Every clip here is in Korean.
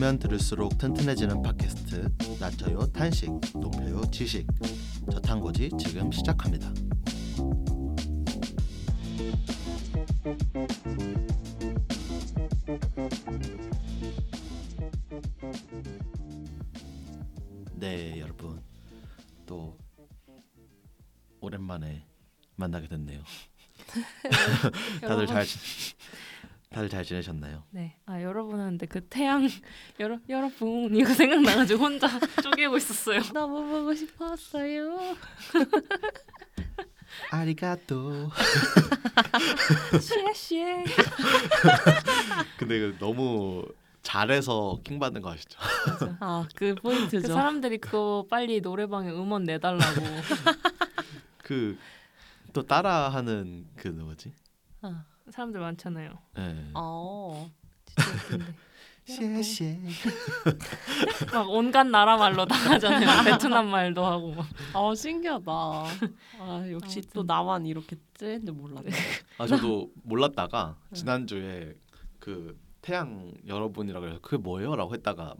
들으면 들을수록 튼튼해지는 팟캐스트 낮춰요 탄식 높여요 지식 저탄고지 지금 시작합니다. 네 여러분 또 오랜만에 만나게 됐네요. 다들 잘 지- 다들 잘 지내셨나요? 네. 아 여러분은 근데 그 태양 여러 여러분 이거 생각나가지고 혼자 쪼개고 있었어요. 너무 보고 싶었어요. 아리가또. 쉐쉐. 근데 그 너무 잘해서 킹 받는 거 아시죠? 아그그 포인트죠. 사람들이 그거 빨리 노래방에 음원 내달라고. 그 또 따라하는 그 뭐지? 아, 사람들 많잖아요. 네. 어. 진짜 웃긴데. 쉐쉐. 막 온갖 나라 말로 다 하잖아요. 베트남 말도 하고 막. 아 신기하다. 아 역시 아무튼. 또 나만 이렇게 뜨는지 몰랐네. 아 저도 몰랐다가 지난주에 그 태양 여러분이라고 해서 그게 뭐예요라고 했다가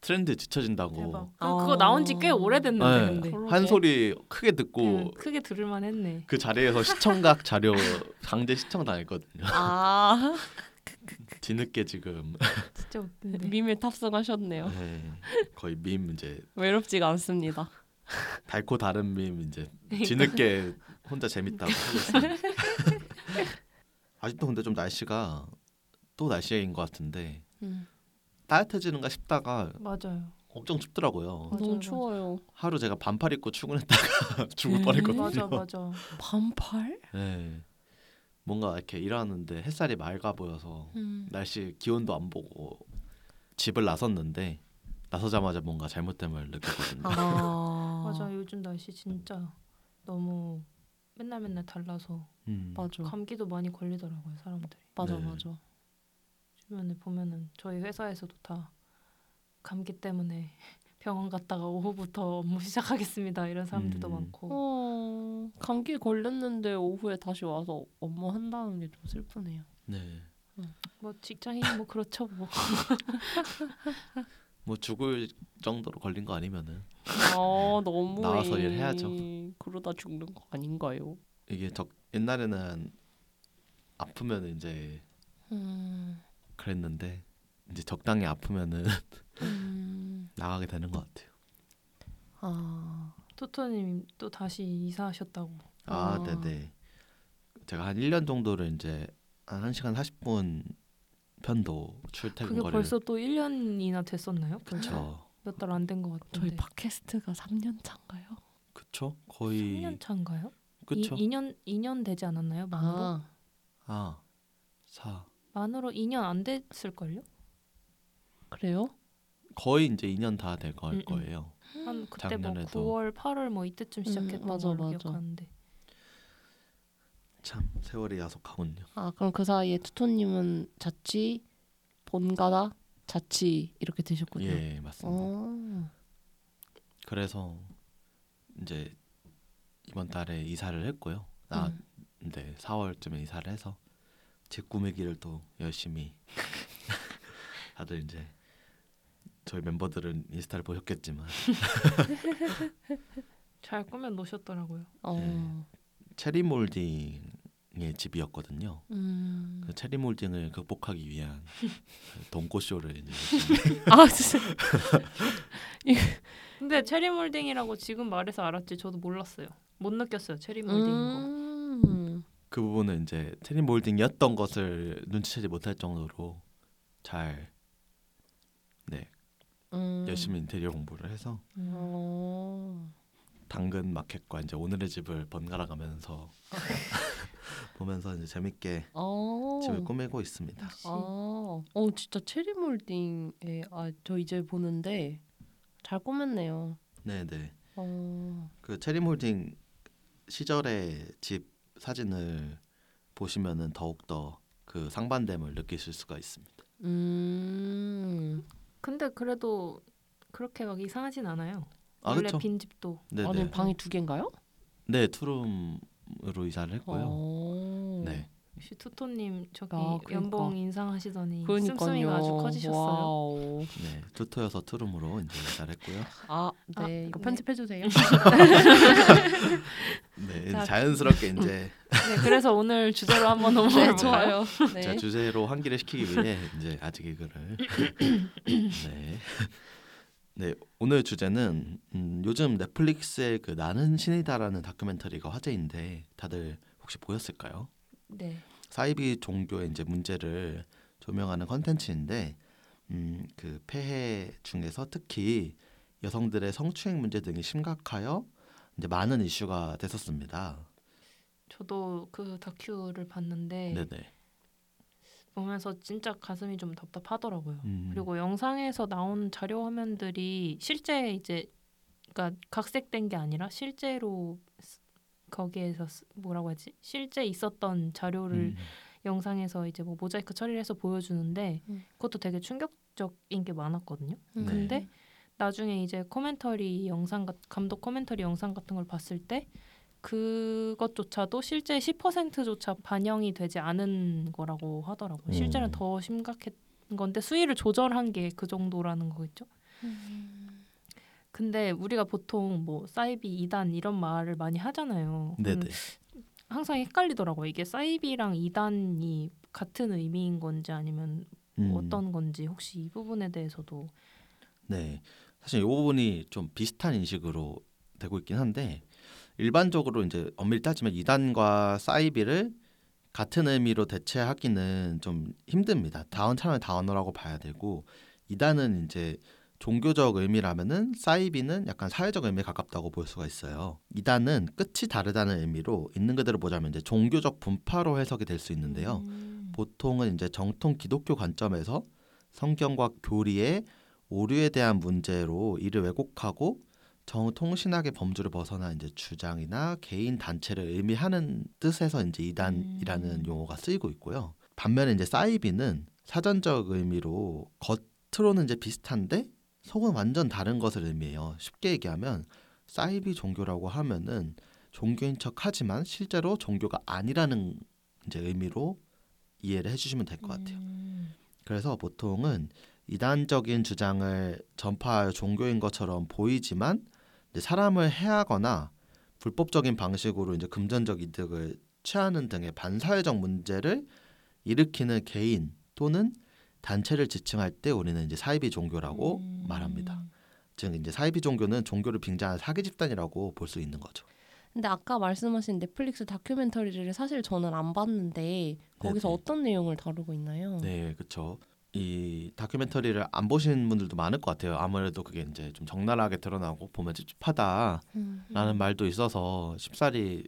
트렌드 지쳐진다고 대박. 아. 그거 나온 지 꽤 오래됐는데 네. 한 소리 크게 듣고 그, 크게 들을만 했네. 그 자리에서 시청각 자료 강제 시청 당했거든요. 아 뒤늦게 지금 진짜 웃긴데. 밈에 탑승하셨네요. 네, 거의 밈 이제 외롭지가 않습니다. 달고 다른 밈 이제 뒤늦게 혼자 재밌다고 하고. 아직도 근데 좀 날씨가 또 날씨인 것 같은데 음. 따뜻해지는가 싶다가 맞아요. 엄청 춥더라고요. 맞아요, 너무. 추워요. 하루 제가 반팔 입고 출근했다가 죽을 음. 뻔했거든요. 맞아 맞아. 반팔? 네. 뭔가 이렇게 일하는데 햇살이 맑아 보여서 음. 날씨 기온도 안 보고 집을 나섰는데 나서자마자 뭔가 잘못됨을 느꼈거든요. 아 맞아 요즘 날씨 진짜 너무 맨날 맨날 달라서 음. 맞아 감기도 많이 걸리더라고요 사람들이. 맞아 네. 맞아. 주변에 보면은 저희 회사에서도 다 감기 때문에 병원 갔다가 오후부터 업무 시작하겠습니다 이런 사람들도 음. 많고. 어 감기 걸렸는데 오후에 다시 와서 업무 한다는 게 좀 슬프네요. 네. 뭐 직장인이 뭐 그렇죠 뭐. 뭐 죽을 정도로 걸린 거 아니면은 아 너무 나와서 일해야죠. 그러다 죽는 거 아닌가요? 이게 적 옛날에는 아프면 이제 음, 그랬는데 이제 적당히 아프면은 음, 나가게 되는 것 같아요. 아, 토토님 또 다시 이사하셨다고. 아, 아. 네네. 제가 한 1년 정도를 이제 한 1시간 40분 편도 출퇴근 그게 거리를 벌써 또 1년이나 됐었나요? 그쵸. 몇달 안 된 것 같은데. 저희 팟캐스트가 3년 차인가요? 그쵸? 거의 3년 차인가요? 그쵸? 2, 년 2년 되지 않았나요? 만으로? 아, 아, 사 만으로 2년 안 됐을 걸요? 그래요? 거의 이제 2년 다될 음, 음. 거예요. 한 그때 뭐 작년에도. 9월, 8월 뭐 이때쯤 시작했던 음, 맞아, 걸로 맞아. 기억하는데. 참 세월이 야속하군요. 아 그럼 그 사이에 투토님은 자취, 본가다, 자취 이렇게 되셨군요. 예, 맞습니다. 어, 그래서 이제 이번 달에 이사를 했고요. 아, 음. 네, 4월쯤에 이사를 해서 집 꾸미기를 또 열심히 다들 이제 저희 멤버들은 인스타를 보셨겠지만 잘 꾸며 놓으셨더라고요. 어, 네. 체리 몰딩의 집이었거든요. 음. 그 체리 몰딩을 극복하기 위한 그 돈고 쇼를 아 진짜 근데 체리 몰딩이라고 지금 말해서 알았지 저도 몰랐어요. 못 느꼈어요 체리 몰딩인 거. 음. 그 부분은 이제 체리 몰딩이었던 것을 눈치채지 못할 정도로 잘 네, 음. 열심히 인테리어 공부를 해서 음. 어. 당근 마켓과 이제 오늘의 집을 번갈아 가면서 보면서 이제 재밌게 어. 집을 꾸미고 있습니다. 아, 어 진짜 체리 몰딩에 아저 이제 보는데 잘 꾸몄네요. 네, 네. 어. 그 체리 몰딩 시절의 집 사진을 보시면은 더욱 더 그 상반됨을 느끼실 수가 있습니다. 음. 근데 그래도 그렇게 막 이상하진 않아요. 아, 원래 그렇죠. 빈 집도 네, 아니 네. 방이 두 개인가요? 네, 투룸으로 이사를 했고요. 어. 네. 역시 투토님 저기 아, 그러니까. 연봉 인상하시더니 그러니까요. 씀씀이가 아주 커지셨어요. 와우. 네, 투토여서 투룸으로 이제 잘했고요. 아, 네. 아, 이거 네. 편집해 주세요. 네, 자, 자연스럽게 이제 네, 그래서 오늘 주제로 한번 넘어가 네? 좋아요. 네. 자 주제로 환기를 시키기 위해 이제 아직 이거를 네. 네 오늘 주제는 음, 요즘 넷플릭스의 그 나는 신이다라는 다큐멘터리가 화제인데 다들 혹시 보셨을까요? 네. 사이비 종교의 이제 문제를 조명하는 컨텐츠인데 음, 그 폐해 중에서 특히 여성들의 성추행 문제 등이 심각하여 이제 많은 이슈가 됐었습니다. 저도 그 다큐를 봤는데 네네. 보면서 진짜 가슴이 좀 답답하더라고요. 음, 그리고 영상에서 나온 자료 화면들이 실제 이제 그러니까 각색된 게 아니라 실제로 스- 거기에서 스- 뭐라고 하지? 실제 있었던 자료를 음, 영상에서 이제 뭐 모자이크 처리를 해서 보여주는데 음. 그것도 되게 충격적인 게 많았거든요. 네. 근데 나중에 이제 코멘터리 영상 같- 감독 코멘터리 영상 같은 걸 봤을 때 그것조차도 실제 10%조차 반영이 되지 않은 거라고 하더라고요. 실제는 음. 더 심각한 건데 수위를 조절한 게 그 정도라는 거겠죠. 근데 우리가 보통 뭐 사이비 2단 이런 말을 많이 하잖아요. 네네. 음, 항상 헷갈리더라고요. 이게 사이비랑 2단이 같은 의미인 건지 아니면 음. 어떤 건지 혹시 이 부분에 대해서도 네, 사실 이 부분이 좀 비슷한 인식으로 되고 있긴 한데 일반적으로 이제 엄밀히 따지면 이단과 사이비를 같은 의미로 대체하기는 좀 힘듭니다. 다원 차라리 다원어라고 봐야 되고 이단은 이제 종교적 의미라면은 사이비는 약간 사회적 의미에 가깝다고 볼 수가 있어요. 이단은 끝이 다르다는 의미로 있는 그대로 보자면 이제 종교적 분파로 해석이 될 수 있는데요. 음. 보통은 이제 정통 기독교 관점에서 성경과 교리의 오류에 대한 문제로 이를 왜곡하고 정통신학의 범주를 벗어나 이제 주장이나 개인 단체를 의미하는 뜻에서 이제 이단이라는 음. 용어가 쓰이고 있고요. 반면에 이제 사이비는 사전적 의미로 겉으로는 이제 비슷한데 속은 완전 다른 것을 의미해요. 쉽게 얘기하면 사이비 종교라고 하면은 종교인 척 하지만 실제로 종교가 아니라는 이제 의미로 이해를 해주시면 될 것 같아요. 음. 그래서 보통은 이단적인 주장을 전파할 종교인 것처럼 보이지만 사람을 해하거나 불법적인 방식으로 이제 금전적 이득을 취하는 등의 반사회적 문제를 일으키는 개인 또는 단체를 지칭할 때 우리는 이제 사이비 종교라고 음. 말합니다. 즉 이제 사이비 종교는 종교를 빙자한 사기 집단이라고 볼 수 있는 거죠. 근데 아까 말씀하신 넷플릭스 다큐멘터리를 사실 저는 안 봤는데 거기서 네네. 어떤 내용을 다루고 있나요? 네, 그렇죠. 이 다큐멘터리를 안 보신 분들도 많을 것 같아요. 아무래도 그게 이제 좀 적나라하게 드러나고 보면 찝찝하다라는 음. 말도 있어서 쉽사리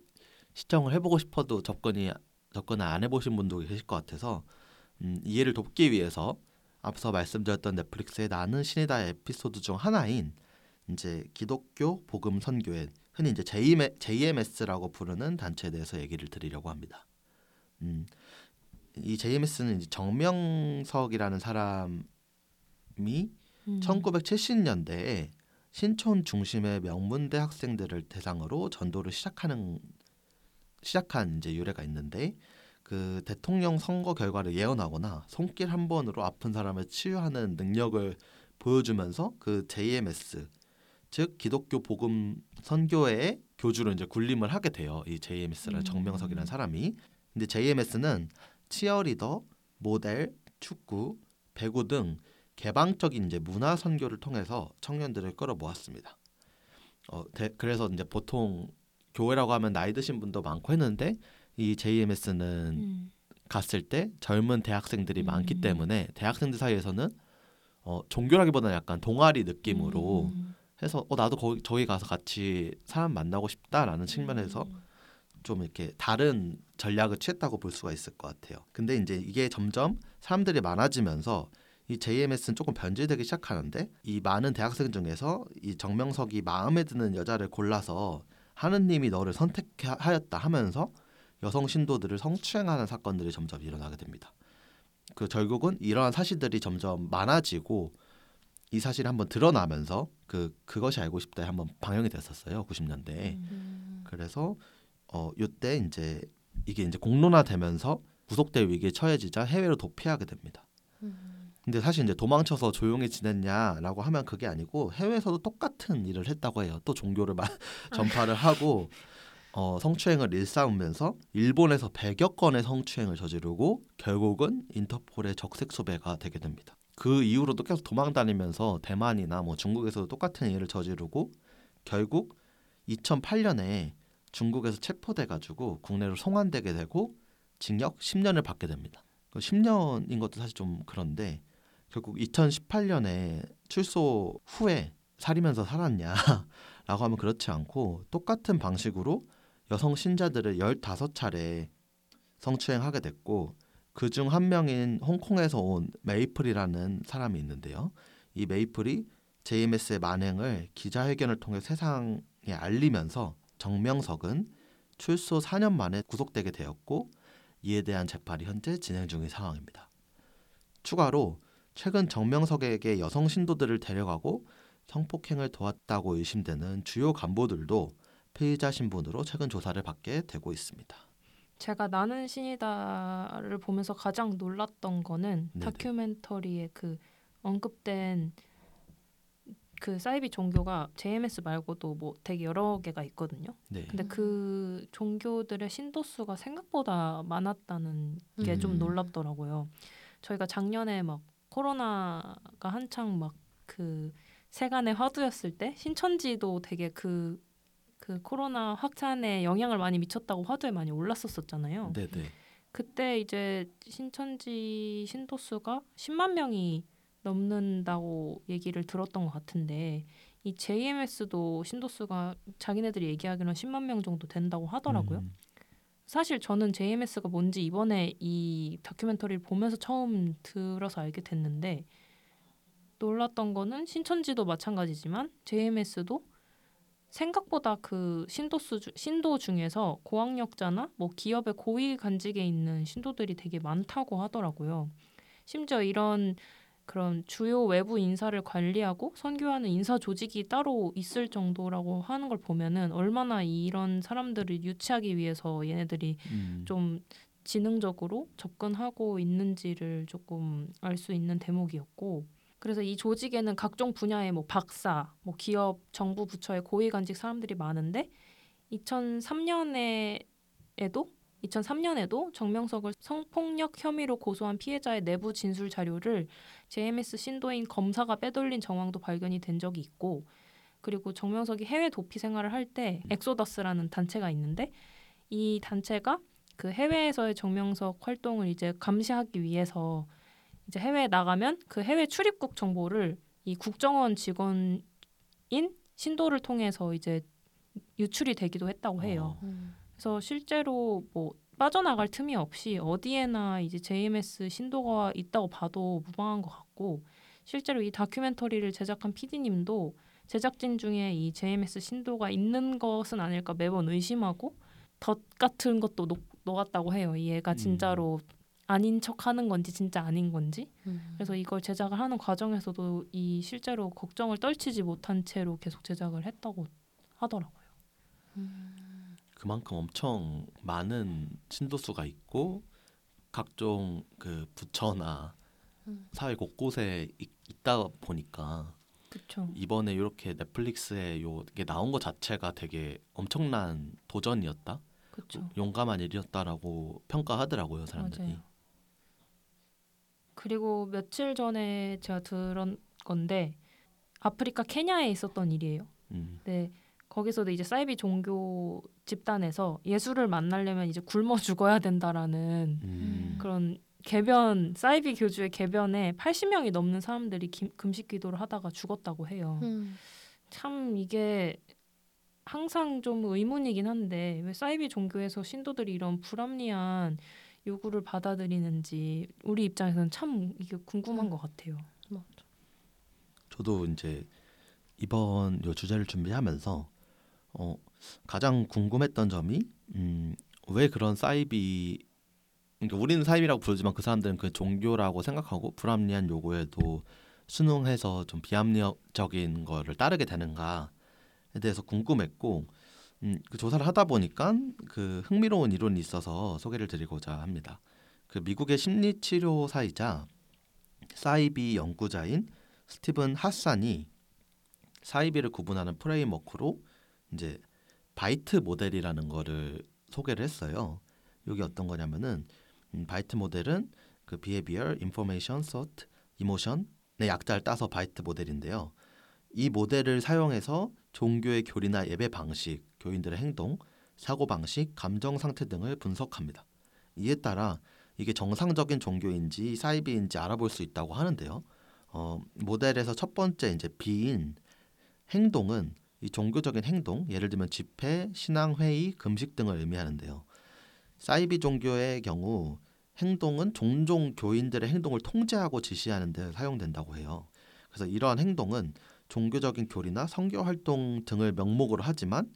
시청을 해보고 싶어도 접근이 접근을 안 해보신 분도 계실 것 같아서 음, 이해를 돕기 위해서 앞서 말씀드렸던 넷플릭스의 나는 신이다 에피소드 중 하나인 이제 기독교 복음 선교회 흔히 이제 JMS라고 부르는 단체에 대해서 얘기를 드리려고 합니다. 음, 이 JMS는 이제 정명석이라는 사람이 음. 1970년대에 신촌 중심의 명문대 학생들을 대상으로 전도를 시작하는 시작한 이제 유래가 있는데 그 대통령 선거 결과를 예언하거나 손길 한 번으로 아픈 사람을 치유하는 능력을 보여주면서 그 JMS 즉 기독교 복음 선교회의 교주로 이제 군림을 하게 돼요. 이 JMS라는 음. 정명석이라는 사람이. 근데 JMS는 치어리더, 모델, 축구, 배구 등 개방적인 이제 문화 선교를 통해서 청년들을 끌어모았습니다. 어, 대- 그래서 이제 보통 교회라고 하면 나이 드신 분도 많고 했는데 이 JMS는 음. 갔을 때 젊은 대학생들이 많기 음. 때문에 대학생들 사이에서는 어, 종교라기보다는 약간 동아리 느낌으로 음. 해서 어 나도 거기 저기 가서 같이 사람 만나고 싶다라는 음. 측면에서 좀 이렇게 다른 전략을 취했다고 볼 수가 있을 것 같아요. 근데 이제 이게 점점 사람들이 많아지면서 이 JMS는 조금 변질되기 시작하는데 이 많은 대학생 중에서 이 정명석이 마음에 드는 여자를 골라서 하느님이 너를 선택하였다 하면서 여성 신도들을 성추행하는 사건들이 점점 일어나게 됩니다. 그 결국은 이러한 사실들이 점점 많아지고 이 사실이 한번 드러나면서 그 그것이 알고 싶다에 한번 방영이 됐었어요. 90년대에. 음. 그래서 어 요때 이제 이게 이제 공론화되면서 구속될 위기에 처해지자 해외로 도피하게 됩니다. 근데 사실 이제 도망쳐서 조용히 지냈냐라고 하면 그게 아니고 해외에서도 똑같은 일을 했다고 해요. 또 종교를 막 전파를 하고 어, 성추행을 일삼으면서 일본에서 100여 건의 성추행을 저지르고 결국은 인터폴의 적색 수배가 되게 됩니다. 그 이후로도 계속 도망 다니면서 대만이나 뭐 중국에서도 똑같은 일을 저지르고 결국 2008년에 중국에서 체포돼 가지고 국내로 송환되게 되고 징역 10년을 받게 됩니다. 그 10년인 것도 사실 좀 그런데 결국 2018년에 출소 후에 살이면서 살았냐라고 하면 그렇지 않고 똑같은 방식으로 여성 신자들을 15차례 성추행하게 됐고 그 중 한 명인 홍콩에서 온 메이플이라는 사람이 있는데요. 이 메이플이 JMS의 만행을 기자회견을 통해 세상에 알리면서 정명석은 출소 4년 만에 구속되게 되었고 이에 대한 재판이 현재 진행 중인 상황입니다. 추가로 최근 정명석에게 여성 신도들을 데려가고 성폭행을 도왔다고 의심되는 주요 간부들도 피의자 신분으로 최근 조사를 받게 되고 있습니다. 제가 나는 신이다를 보면서 가장 놀랐던 거는 네네. 다큐멘터리에 그 언급된 그 사이비 종교가 JMS 말고도 뭐 되게 여러 개가 있거든요. 네. 근데 그 종교들의 신도 수가 생각보다 많았다는 게좀 음. 놀랍더라고요. 저희가 작년에 막 코로나가 한창 막 그 세간의 화두였을 때 신천지도 되게 그, 그 코로나 확산에 영향을 많이 미쳤다고 화두에 많이 올랐었었잖아요. 네, 네. 그때 이제 신천지 신도 수가 10만 명이 넘는다고 얘기를 들었던 것 같은데 이 JMS도 신도 수가 자기네들이 얘기하기로는 10만 명 정도 된다고 하더라고요. 음, 사실 저는 JMS가 뭔지 이번에 이 다큐멘터리를 보면서 처음 들어서 알게 됐는데 놀랐던 거는 신천지도 마찬가지지만 JMS도 생각보다 그 신도수 주- 신도 중에서 고학력자나 뭐 기업의 고위 간직에 있는 신도들이 되게 많다고 하더라고요. 심지어 이런 그런 주요 외부 인사를 관리하고 선교하는 인사 조직이 따로 있을 정도라고 하는 걸 보면은 얼마나 이런 사람들을 유치하기 위해서 얘네들이 음. 좀 지능적으로 접근하고 있는지를 조금 알 수 있는 대목이었고 그래서 이 조직에는 각종 분야의 뭐 박사, 뭐 기업, 정부 부처의 고위 간직 사람들이 많은데 2003년에에도 2003년에도 정명석을 성폭력 혐의로 고소한 피해자의 내부 진술 자료를 JMS 신도인 검사가 빼돌린 정황도 발견이 된 적이 있고 그리고 정명석이 해외 도피 생활을 할 때 엑소더스라는 단체가 있는데 이 단체가 그 해외에서의 정명석 활동을 이제 감시하기 위해서 이제 해외에 나가면 그 해외 출입국 정보를 이 국정원 직원인 신도를 통해서 이제 유출이 되기도 했다고 해요. 어. 그래서 실제로 뭐 빠져나갈 틈이 없이 어디에나 이제 JMS 신도가 있다고 봐도 무방한 것 같고 실제로 이 다큐멘터리를 제작한 PD님도 제작진 중에 이 JMS 신도가 있는 것은 아닐까 매번 의심하고 덧 같은 것도 녹, 녹았다고 해요. 이 애가 진짜로 아닌 척 하는 건지 진짜 아닌 건지. 그래서 이걸 제작을 하는 과정에서도 이 실제로 걱정을 떨치지 못한 채로 계속 제작을 했다고 하더라고요. 그만큼 엄청 많은 신도수가 있고 각종 그 부처나 음. 사회 곳곳에 있, 있다 보니까 그렇죠. 이번에 이렇게 넷플릭스에 요게 나온 것 자체가 되게 엄청난 도전이었다, 그렇죠. 용감한 일이었다라고 평가하더라고요 사람들이. 맞아요. 그리고 며칠 전에 제가 들은 건데 아프리카 케냐에 있었던 일이에요. 음, 네. 거기서도 이제 사이비 종교 집단에서 예수를 만나려면 이제 굶어 죽어야 된다라는 음, 그런 개변 사이비 교주의 개변에 80명이 넘는 사람들이 기, 금식 기도를 하다가 죽었다고 해요. 음. 참 이게 항상 좀 의문이긴 한데 왜 사이비 종교에서 신도들이 이런 불합리한 요구를 받아들이는지 우리 입장에서는 참 이게 궁금한 음. 것 같아요. 맞아. 저도 이제 이번 요 주제를 준비하면서 어, 가장 궁금했던 점이 음, 왜 그런 사이비 그러니까 우리는 사이비라고 부르지만 그 사람들은 그 종교라고 생각하고 불합리한 요구에도 순응해서 좀 비합리적인 거를 따르게 되는가에 대해서 궁금했고 음, 그 조사를 하다 보니까 그 흥미로운 이론이 있어서 소개를 드리고자 합니다. 그 미국의 심리 치료사이자 사이비 연구자인 스티븐 하산이 사이비를 구분하는 framework로 이제 BITE 모델이라는 거를 소개를 했어요. 여기 어떤 거냐면은 음, BITE 모델은 그 behavior, information, thought, emotion의 약자를 따서 BITE 모델인데요. 이 모델을 사용해서 종교의 교리나 예배 방식, 교인들의 행동, 사고 방식, 감정 상태 등을 분석합니다. 이에 따라 이게 정상적인 종교인지 사이비인지 알아볼 수 있다고 하는데요. 어, 모델에서 첫 번째 이제 B인 행동은 이 종교적인 행동, 예를 들면 집회, 신앙 회의, 금식 등을 의미하는데요. 사이비 종교의 경우 행동은 종종 교인들의 행동을 통제하고 지시하는 데 사용된다고 해요. 그래서 이러한 행동은 종교적인 교리나 선교 활동 등을 명목으로 하지만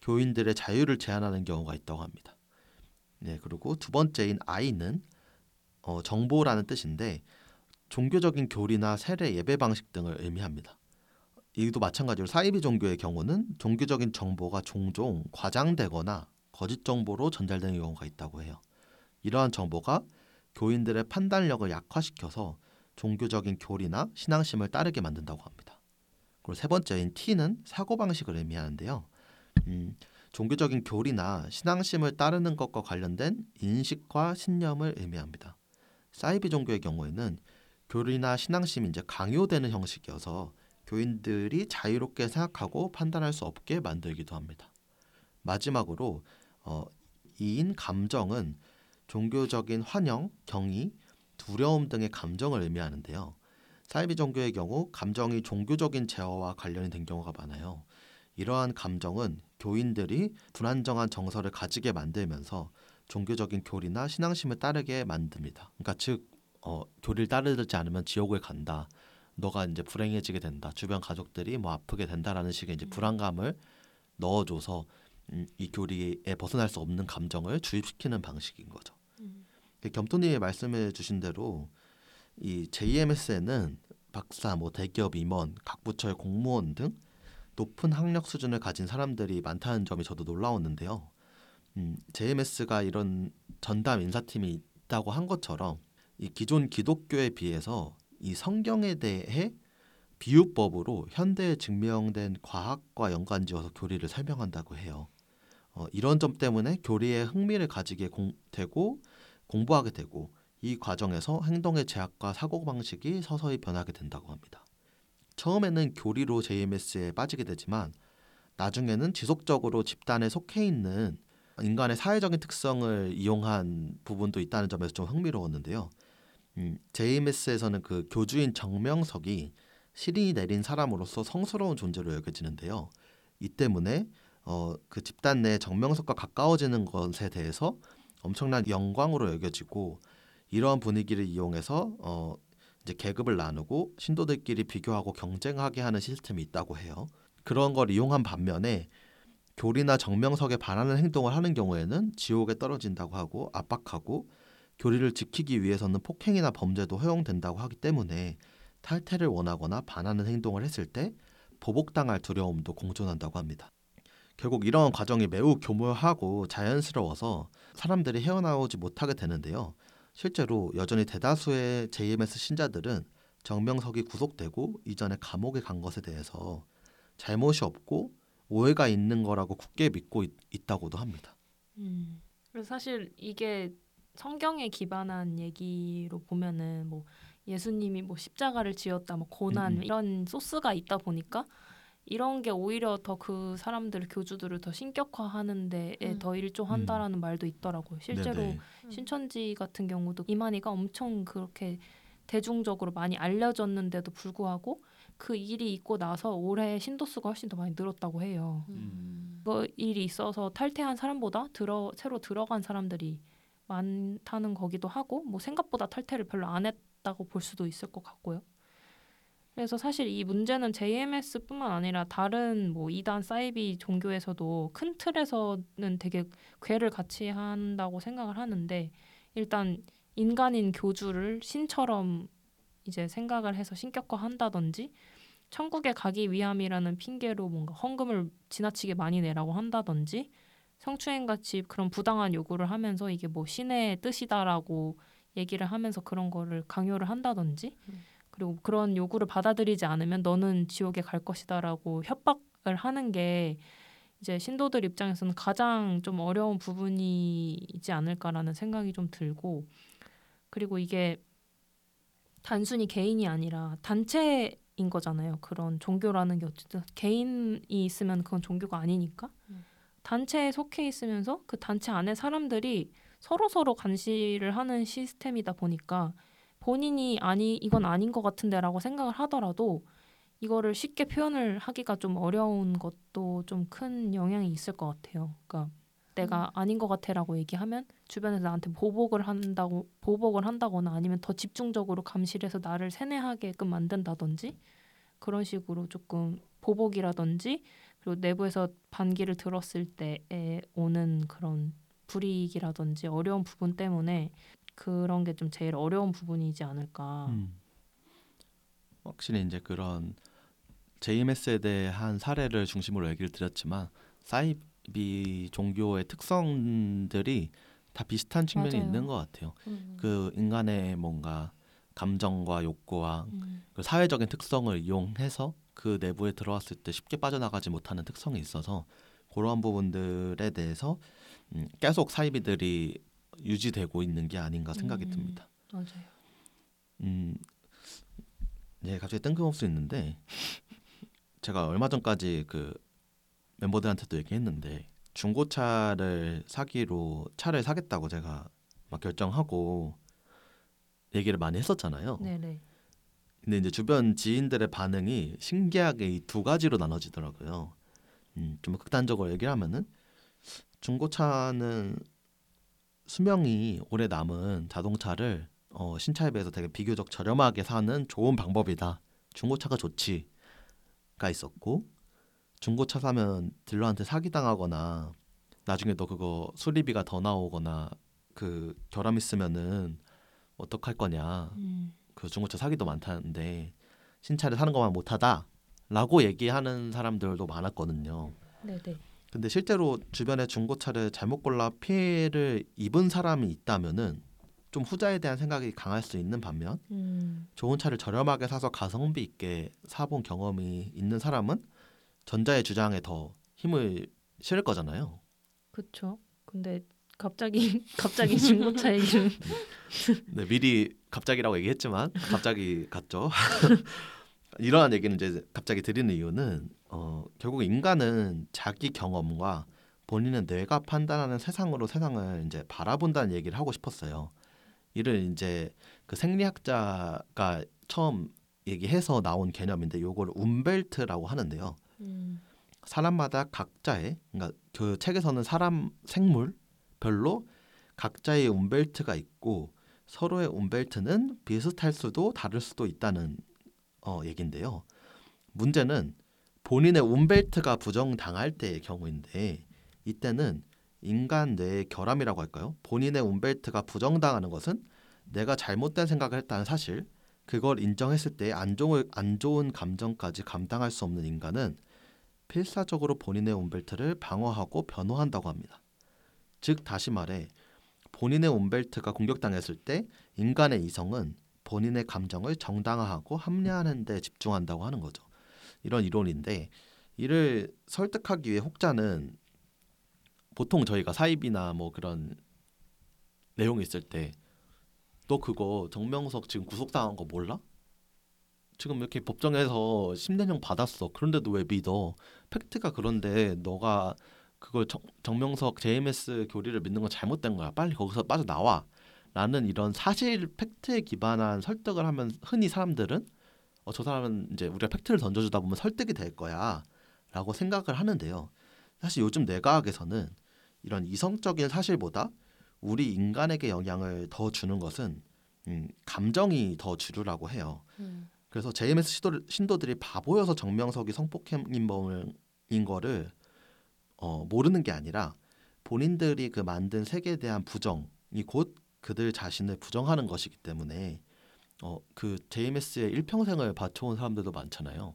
교인들의 자유를 제한하는 경우가 있다고 합니다. 네, 그리고 두 번째인 I는 어, 정보라는 뜻인데 종교적인 교리나 세례 예배 방식 등을 의미합니다. 이도 마찬가지로 사이비 종교의 경우는 종교적인 정보가 종종 과장되거나 거짓 정보로 전달되는 경우가 있다고 해요. 이러한 정보가 교인들의 판단력을 약화시켜서 종교적인 교리나 신앙심을 따르게 만든다고 합니다. 그리고 세 번째인 T는 사고 방식을 의미하는데요. 음, 종교적인 교리나 신앙심을 따르는 것과 관련된 인식과 신념을 의미합니다. 사이비 종교의 경우에는 교리나 신앙심이 이제 강요되는 형식이어서 교인들이 자유롭게 생각하고 판단할 수 없게 만들기도 합니다. 마지막으로 어, 이인 감정은 종교적인 환영, 경의, 두려움 등의 감정을 의미하는데요. 사이비 종교의 경우 감정이 종교적인 제어와 관련이 된 경우가 많아요. 이러한 감정은 교인들이 불안정한 정서를 가지게 만들면서 종교적인 교리나 신앙심을 따르게 만듭니다. 그러니까 즉 어, 교리를 따르지 않으면 지옥을 간다. 너가 이제 불행해지게 된다. 주변 가족들이 뭐 아프게 된다라는 식의 이제 불안감을 넣어줘서 음, 이 교리에 벗어날 수 없는 감정을 주입시키는 방식인 거죠. 음. 겸토님이 말씀해 주신 대로 이 JMS에는 박사, 뭐 대기업 임원, 각 부처의 공무원 등 높은 학력 수준을 가진 사람들이 많다는 점이 저도 놀라웠는데요. 음, JMS가 이런 전담 인사팀이 있다고 한 것처럼 이 기존 기독교에 비해서 이 성경에 대해 비유법으로 현대에 증명된 과학과 연관지어서 교리를 설명한다고 해요. 어, 이런 점 때문에 교리에 흥미를 가지게 공, 되고 공부하게 되고 이 과정에서 행동의 제약과 사고 방식이 서서히 변하게 된다고 합니다. 처음에는 교리로 JMS에 빠지게 되지만 나중에는 지속적으로 집단에 속해 있는 인간의 사회적인 특성을 이용한 부분도 있다는 점에서 좀 흥미로웠는데요. 음, JMS에서는 그 교주인 정명석이 실이 내린 사람으로서 성스러운 존재로 여겨지는데요. 이 때문에 어, 그 집단 내 정명석과 가까워지는 것에 대해서 엄청난 영광으로 여겨지고 이러한 분위기를 이용해서 어, 이제 계급을 나누고 신도들끼리 비교하고 경쟁하게 하는 시스템이 있다고 해요. 그런 걸 이용한 반면에 교리나 정명석에 반하는 행동을 하는 경우에는 지옥에 떨어진다고 하고 압박하고 교리를 지키기 위해서는 폭행이나 범죄도 허용된다고 하기 때문에 탈퇴를 원하거나 반하는 행동을 했을 때 보복당할 두려움도 공존한다고 합니다. 결국 이러한 과정이 매우 교묘하고 자연스러워서 사람들이 헤어나오지 못하게 되는데요. 실제로 여전히 대다수의 JMS 신자들은 정명석이 구속되고 이전에 감옥에 간 것에 대해서 잘못이 없고 오해가 있는 거라고 굳게 믿고 있, 있다고도 합니다. 음. 그래서 사실 이게 성경에 기반한 얘기로 보면은 뭐 예수님이 뭐 십자가를 지었다, 뭐 고난 음, 음. 이런 소스가 있다 보니까 이런 게 오히려 더 그 사람들 교주들을 더 신격화하는 데에 음. 더 일조한다라는 말도 있더라고요. 실제로 네네. 신천지 같은 경우도 이만희가 엄청 그렇게 대중적으로 많이 알려졌는데도 불구하고 그 일이 있고 나서 올해 신도수가 훨씬 더 많이 늘었다고 해요. 음. 그 일이 있어서 탈퇴한 사람보다 들어 새로 들어간 사람들이 많다는 거기도 하고 뭐 생각보다 탈퇴를 별로 안 했다고 볼 수도 있을 것 같고요. 그래서 사실 이 문제는 JMS뿐만 아니라 다른 뭐 이단 사이비 종교에서도 큰 틀에서는 되게 괴를 같이 한다고 생각을 하는데 일단 인간인 교주를 신처럼 이제 생각을 해서 신격화한다든지 천국에 가기 위함이라는 핑계로 뭔가 헌금을 지나치게 많이 내라고 한다든지 성추행 같이 그런 부당한 요구를 하면서 이게 뭐 신의 뜻이다라고 얘기를 하면서 그런 거를 강요를 한다든지 음. 그리고 그런 요구를 받아들이지 않으면 너는 지옥에 갈 것이다라고 협박을 하는 게 이제 신도들 입장에서는 가장 좀 어려운 부분이지 않을까라는 생각이 좀 들고 그리고 이게 단순히 개인이 아니라 단체인 거잖아요. 그런 종교라는 게 어쨌든 개인이 있으면 그건 종교가 아니니까 음. 단체에 속해 있으면서 그 단체 안에 사람들이 서로 서로 감시를 하는 시스템이다 보니까 본인이 아니 이건 아닌 것 같은데라고 생각을 하더라도 이거를 쉽게 표현을 하기가 좀 어려운 것도 좀 큰 영향이 있을 것 같아요. 그러니까 내가 아닌 것 같아라고 얘기하면 주변에서 나한테 보복을 한다고 보복을 한다거나 아니면 더 집중적으로 감시를 해서 나를 세뇌하게끔 만든다든지 그런 식으로 조금 보복이라든지 그리고 내부에서 반기를 들었을 때에 오는 그런 불이익이라든지 어려운 부분 때문에 그런 게 좀 제일 어려운 부분이지 않을까. 음. 확실히 이제 그런 JMS에 대한 사례를 중심으로 얘기를 드렸지만 사이비 종교의 특성들이 다 비슷한 측면이 맞아요. 있는 것 같아요. 음. 그 인간의 뭔가 감정과 욕구와 음. 그 사회적인 특성을 이용해서 그 내부에 들어왔을 때 쉽게 빠져나가지 못하는 특성이 있어서 그러한 부분들에 대해서 음, 계속 사이비들이 유지되고 있는 게 아닌가 생각이 음. 듭니다. 맞아요. 음, 네 갑자기 뜬금없이 있는데 제가 얼마 전까지 그 멤버들한테도 얘기했는데 중고차를 사기로 차를 사겠다고 제가 막 결정하고 얘기를 많이 했었잖아요. 네네. 근데 이제 주변 지인들의 반응이 신기하게 이 두 가지로 나눠지더라고요. 음, 좀 극단적으로 얘기를 하면은 중고차는 수명이 오래 남은 자동차를 어, 신차에 비해서 되게 비교적 저렴하게 사는 좋은 방법이다. 중고차가 좋지가 있었고 중고차 사면 딜러한테 사기당하거나 나중에 너 그거 수리비가 더 나오거나 그 결함 있으면은 어떡할 거냐. 음. 그 중고차 사기도 많다는데 신차를 사는 것만 못하다라고 얘기하는 사람들도 많았거든요. 네네. 근데 실제로 주변에 중고차를 잘못 골라 피해를 입은 사람이 있다면은 좀 후자에 대한 생각이 강할 수 있는 반면 음. 좋은 차를 저렴하게 사서 가성비 있게 사본 경험이 있는 사람은 전자의 주장에 더 힘을 실을 거잖아요. 그쵸. 근데 갑자기 갑자기 중고차 얘기를 네, 미리 갑자기라고 얘기했지만 갑자기 갔죠. 이러한 얘기는 이제 갑자기 드리는 이유는 어, 결국 인간은 자기 경험과 본인의 뇌가 판단하는 세상으로 세상을 이제 바라본다는 얘기를 하고 싶었어요. 이를 이제 그 생리학자가 처음 얘기해서 나온 개념인데 요걸 움벨트라고 하는데요. 음. 사람마다 각자의 그러니까 그 책에서는 사람 생물별로 각자의 움벨트가 있고 서로의 움벨트는 비슷할 수도 다를 수도 있다는 어, 얘긴데요. 문제는 본인의 움벨트가 부정당할 때의 경우인데 이때는 인간 뇌의 결함이라고 할까요? 본인의 움벨트가 부정당하는 것은 내가 잘못된 생각을 했다는 사실, 그걸 인정했을 때 안 좋은 안 좋은 감정까지 감당할 수 없는 인간은 필사적으로 본인의 움벨트를 방어하고 변호한다고 합니다. 즉 다시 말해 본인의 움벨트가 공격당했을 때 인간의 이성은 본인의 감정을 정당화하고 합리화하는 데 집중한다고 하는 거죠. 이런 이론인데 이를 설득하기 위해 혹자는 보통 저희가 사입이나 뭐 그런 내용이 있을 때 너 그거 정명석 지금 구속당한 거 몰라? 지금 이렇게 법정에서 10년형 받았어. 그런데도 왜 믿어? 팩트가 그런데 너가 그걸 정, 정명석 JMS 교리를 믿는 건 잘못된 거야. 빨리 거기서 빠져나와. 라는 이런 사실 팩트에 기반한 설득을 하면 흔히 사람들은 어, 저 사람은 이제 우리가 팩트를 던져주다 보면 설득이 될 거야. 라고 생각을 하는데요. 사실 요즘 내과학에서는 이런 이성적인 사실보다 우리 인간에게 영향을 더 주는 것은 음, 감정이 더 주류라고 해요. 음. 그래서 JMS 시도, 신도들이 바보여서 정명석이 성폭행인범인 거를 어, 모르는 게 아니라 본인들이 그 만든 세계에 대한 부정이 곧 그들 자신을 부정하는 것이기 때문에 어, 그 JMS의 일평생을 바쳐온 사람들도 많잖아요.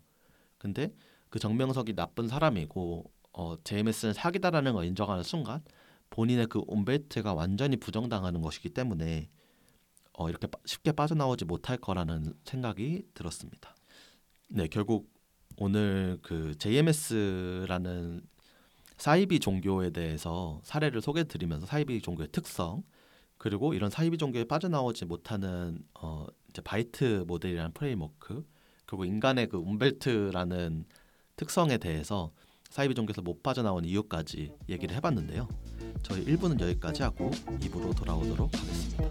근데 그 정명석이 나쁜 사람이고 어, JMS는 사기다라는 걸 인정하는 순간 본인의 그 온벨트가 완전히 부정당하는 것이기 때문에 어, 이렇게 빠- 쉽게 빠져나오지 못할 거라는 생각이 들었습니다. 네, 결국 오늘 그 JMS라는 사이비 종교에 대해서 사례를 소개해 드리면서 사이비 종교의 특성 그리고 이런 사이비 종교에 빠져나오지 못하는 어, 이제 BITE 모델이라는 framework 그리고 인간의 그 Umwelt라는 특성에 대해서 사이비 종교에서 못 빠져나온 이유까지 얘기를 해봤는데요. 저희 1부는 여기까지 하고 2부로 돌아오도록 하겠습니다.